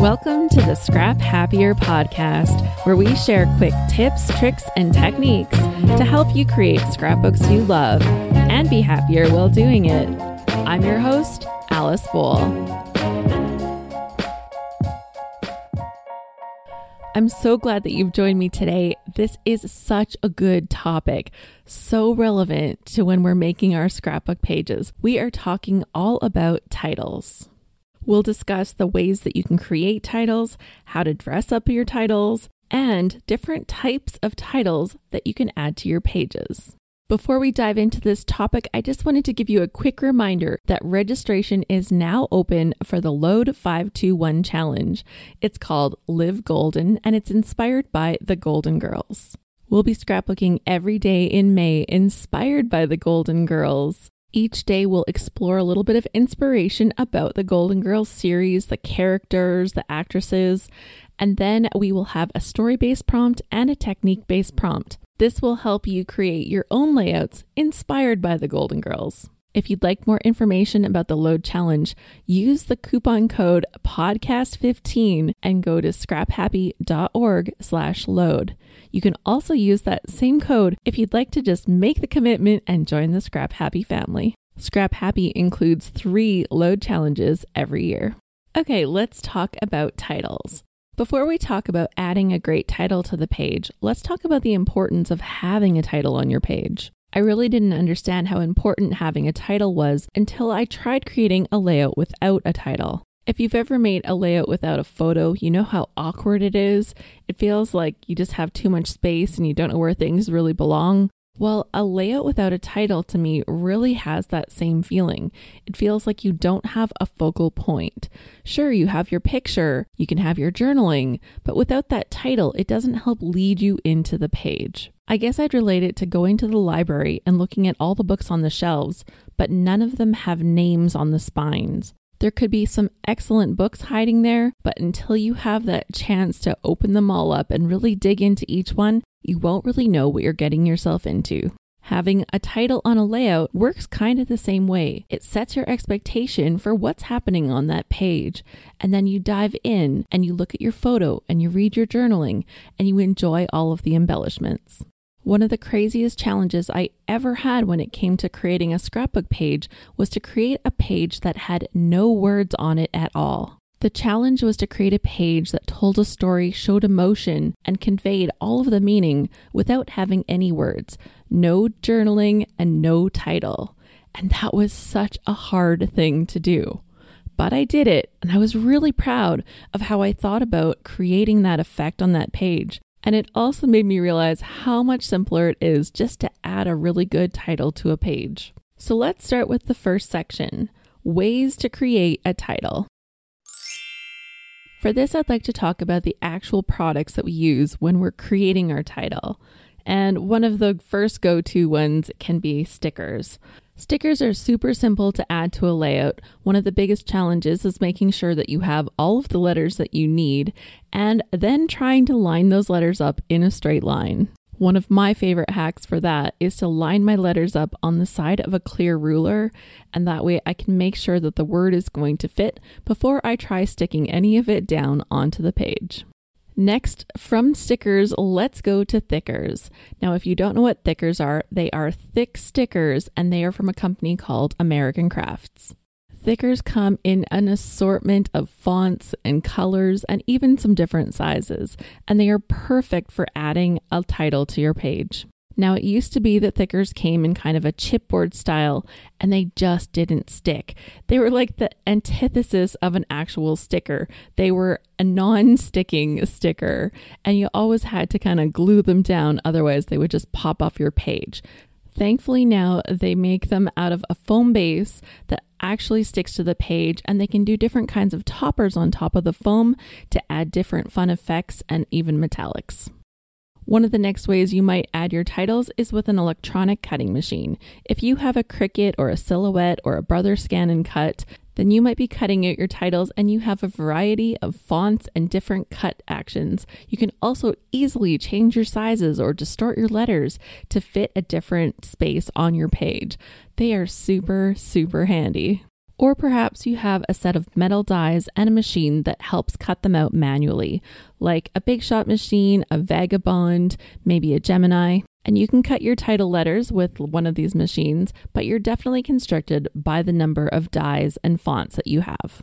Welcome to the Scrap Happier podcast, where we share quick tips, tricks, and techniques to help you create scrapbooks you love and be happier while doing it. I'm your host, Alice Bowl. I'm so glad that you've joined me today. This is such a good topic, so relevant to when we're making our scrapbook pages. We are talking all about titles. We'll discuss the ways that you can create titles, how to dress up your titles, and different types of titles that you can add to your pages. Before we dive into this topic, I just wanted to give you a quick reminder that registration is now open for the Load 521 Challenge. It's called Live Golden and it's inspired by the Golden Girls. We'll be scrapbooking every day in May, inspired by the Golden Girls. Each day, we'll explore a little bit of inspiration about the Golden Girls series, the characters, the actresses, and then we will have a story based prompt and a technique based prompt. This will help you create your own layouts inspired by the Golden Girls. If you'd like more information about the load challenge, use the coupon code podcast15 and go to scraphappy.org slash load. You can also use that same code if you'd like to just make the commitment and join the Scrap Happy family. Scrap Happy includes three load challenges every year. Okay, let's talk about titles. Before we talk about adding a great title to the page, let's talk about the importance of having a title on your page. I really didn't understand how important having a title was until I tried creating a layout without a title. If you've ever made a layout without a photo, you know how awkward it is. It feels like you just have too much space and you don't know where things really belong. Well, a layout without a title to me really has that same feeling. It feels like you don't have a focal point. Sure, you have your picture, you can have your journaling, but without that title, it doesn't help lead you into the page. I guess I'd relate it to going to the library and looking at all the books on the shelves, but none of them have names on the spines. There could be some excellent books hiding there, but until you have that chance to open them all up and really dig into each one, you won't really know what you're getting yourself into. Having a title on a layout works kind of the same way. It sets your expectation for what's happening on that page. And then you dive in and you look at your photo and you read your journaling and you enjoy all of the embellishments. One of the craziest challenges I ever had when it came to creating a scrapbook page was to create a page that had no words on it at all. The challenge was to create a page that told a story, showed emotion, and conveyed all of the meaning without having any words, no journaling, and no title. And that was such a hard thing to do. But I did it, and I was really proud of how I thought about creating that effect on that page. And it also made me realize how much simpler it is just to add a really good title to a page. So let's start with the first section ways to create a title. For this, I'd like to talk about the actual products that we use when we're creating our title. And one of the first go to ones can be stickers. Stickers are super simple to add to a layout. One of the biggest challenges is making sure that you have all of the letters that you need and then trying to line those letters up in a straight line. One of my favorite hacks for that is to line my letters up on the side of a clear ruler, and that way I can make sure that the word is going to fit before I try sticking any of it down onto the page. Next, from stickers, let's go to thickers. Now, if you don't know what thickers are, they are thick stickers and they are from a company called American Crafts. Thickers come in an assortment of fonts and colors and even some different sizes, and they are perfect for adding a title to your page. Now, it used to be that thickers came in kind of a chipboard style and they just didn't stick. They were like the antithesis of an actual sticker. They were a non sticking sticker, and you always had to kind of glue them down, otherwise, they would just pop off your page. Thankfully, now they make them out of a foam base that actually sticks to the page, and they can do different kinds of toppers on top of the foam to add different fun effects and even metallics. One of the next ways you might add your titles is with an electronic cutting machine. If you have a Cricut or a Silhouette or a Brother Scan and Cut, then you might be cutting out your titles and you have a variety of fonts and different cut actions. You can also easily change your sizes or distort your letters to fit a different space on your page. They are super, super handy. Or perhaps you have a set of metal dies and a machine that helps cut them out manually, like a Big Shot machine, a Vagabond, maybe a Gemini. And you can cut your title letters with one of these machines, but you're definitely constricted by the number of dies and fonts that you have.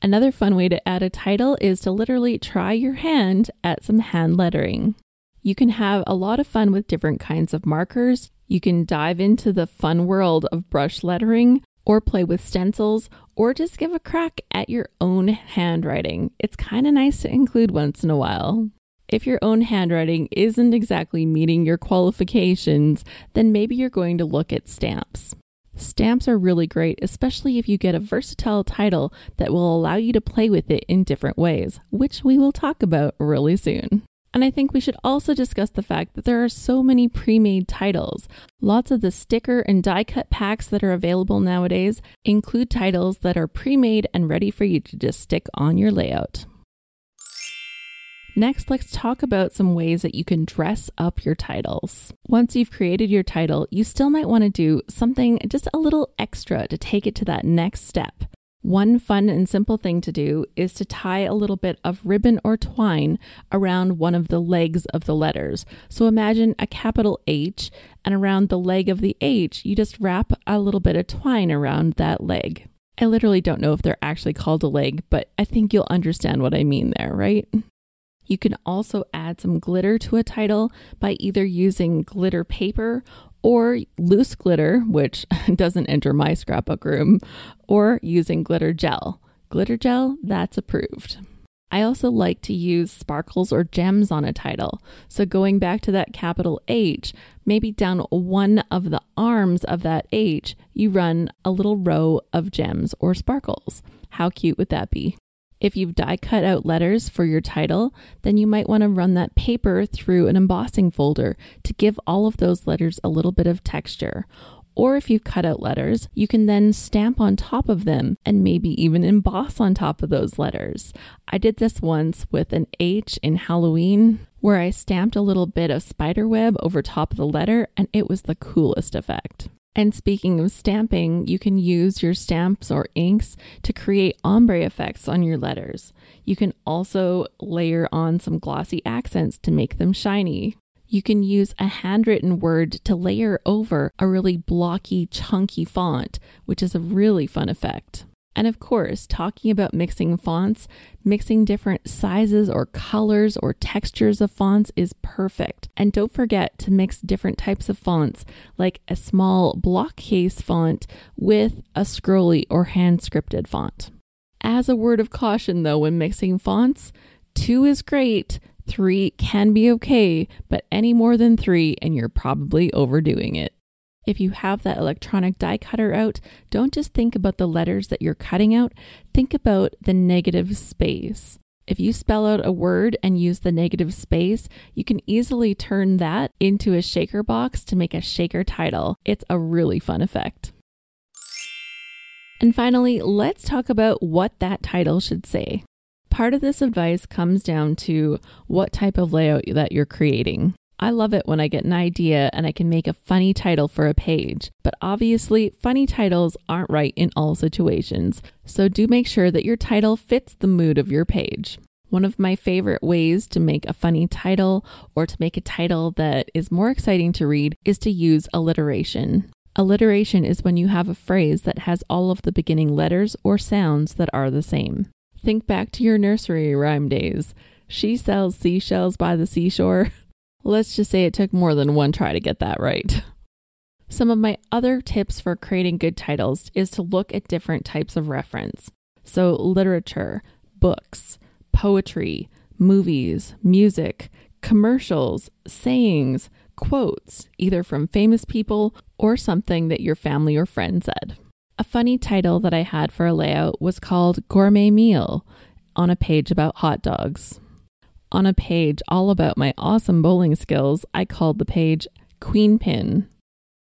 Another fun way to add a title is to literally try your hand at some hand lettering. You can have a lot of fun with different kinds of markers. You can dive into the fun world of brush lettering, or play with stencils, or just give a crack at your own handwriting. It's kind of nice to include once in a while. If your own handwriting isn't exactly meeting your qualifications, then maybe you're going to look at stamps. Stamps are really great, especially if you get a versatile title that will allow you to play with it in different ways, which we will talk about really soon. And I think we should also discuss the fact that there are so many pre made titles. Lots of the sticker and die cut packs that are available nowadays include titles that are pre made and ready for you to just stick on your layout. Next, let's talk about some ways that you can dress up your titles. Once you've created your title, you still might want to do something just a little extra to take it to that next step. One fun and simple thing to do is to tie a little bit of ribbon or twine around one of the legs of the letters. So imagine a capital H, and around the leg of the H, you just wrap a little bit of twine around that leg. I literally don't know if they're actually called a leg, but I think you'll understand what I mean there, right? You can also add some glitter to a title by either using glitter paper or loose glitter, which doesn't enter my scrapbook room, or using glitter gel. Glitter gel, that's approved. I also like to use sparkles or gems on a title. So, going back to that capital H, maybe down one of the arms of that H, you run a little row of gems or sparkles. How cute would that be? If you've die cut out letters for your title, then you might want to run that paper through an embossing folder to give all of those letters a little bit of texture. Or if you've cut out letters, you can then stamp on top of them and maybe even emboss on top of those letters. I did this once with an H in Halloween where I stamped a little bit of spiderweb over top of the letter and it was the coolest effect. And speaking of stamping, you can use your stamps or inks to create ombre effects on your letters. You can also layer on some glossy accents to make them shiny. You can use a handwritten word to layer over a really blocky, chunky font, which is a really fun effect. And of course, talking about mixing fonts, mixing different sizes or colors or textures of fonts is perfect. And don't forget to mix different types of fonts, like a small block case font with a scrolly or hand scripted font. As a word of caution, though, when mixing fonts, two is great, three can be okay, but any more than three, and you're probably overdoing it. If you have that electronic die cutter out, don't just think about the letters that you're cutting out, think about the negative space. If you spell out a word and use the negative space, you can easily turn that into a shaker box to make a shaker title. It's a really fun effect. And finally, let's talk about what that title should say. Part of this advice comes down to what type of layout that you're creating. I love it when I get an idea and I can make a funny title for a page, but obviously, funny titles aren't right in all situations, so do make sure that your title fits the mood of your page. One of my favorite ways to make a funny title or to make a title that is more exciting to read is to use alliteration. Alliteration is when you have a phrase that has all of the beginning letters or sounds that are the same. Think back to your nursery rhyme days. She sells seashells by the seashore. Let's just say it took more than one try to get that right. Some of my other tips for creating good titles is to look at different types of reference. So, literature, books, poetry, movies, music, commercials, sayings, quotes, either from famous people or something that your family or friend said. A funny title that I had for a layout was called Gourmet Meal on a page about hot dogs on a page all about my awesome bowling skills, I called the page Queen Pin.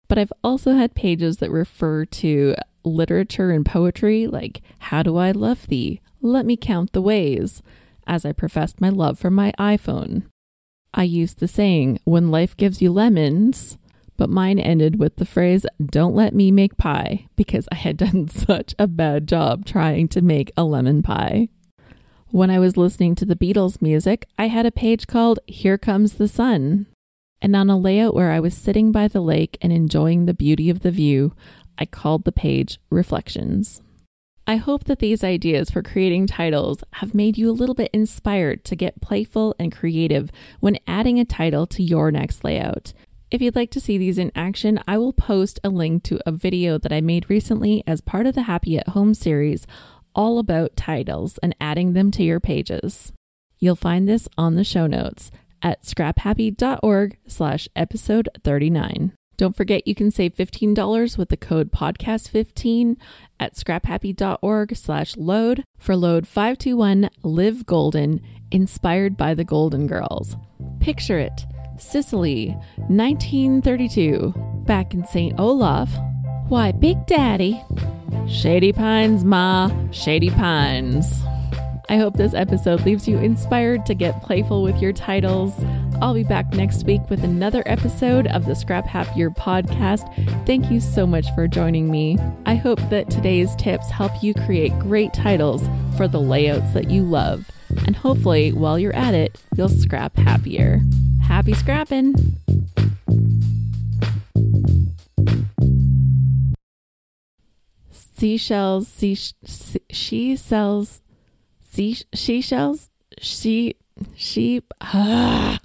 But I've also had pages that refer to literature and poetry, like How Do I Love Thee? Let Me Count the Ways, as I professed my love for my iPhone. I used the saying, When life gives you lemons, but mine ended with the phrase, Don't let me make pie, because I had done such a bad job trying to make a lemon pie. When I was listening to the Beatles music, I had a page called Here Comes the Sun. And on a layout where I was sitting by the lake and enjoying the beauty of the view, I called the page Reflections. I hope that these ideas for creating titles have made you a little bit inspired to get playful and creative when adding a title to your next layout. If you'd like to see these in action, I will post a link to a video that I made recently as part of the Happy at Home series, all about titles and adding them to your pages. You'll find this on the show notes at scraphappy.org slash episode 39. Don't forget you can save $15 with the code podcast15 at scraphappy.org slash load for load 521 live golden inspired by the golden girls picture it sicily 1932 back in st olaf why big daddy shady pines ma shady pines I hope this episode leaves you inspired to get playful with your titles. I'll be back next week with another episode of the Scrap Happier podcast. Thank you so much for joining me. I hope that today's tips help you create great titles for the layouts that you love. And hopefully, while you're at it, you'll scrap happier. Happy scrapping! Seashells, sea, she sells sea, seashells, She sheep. Ah.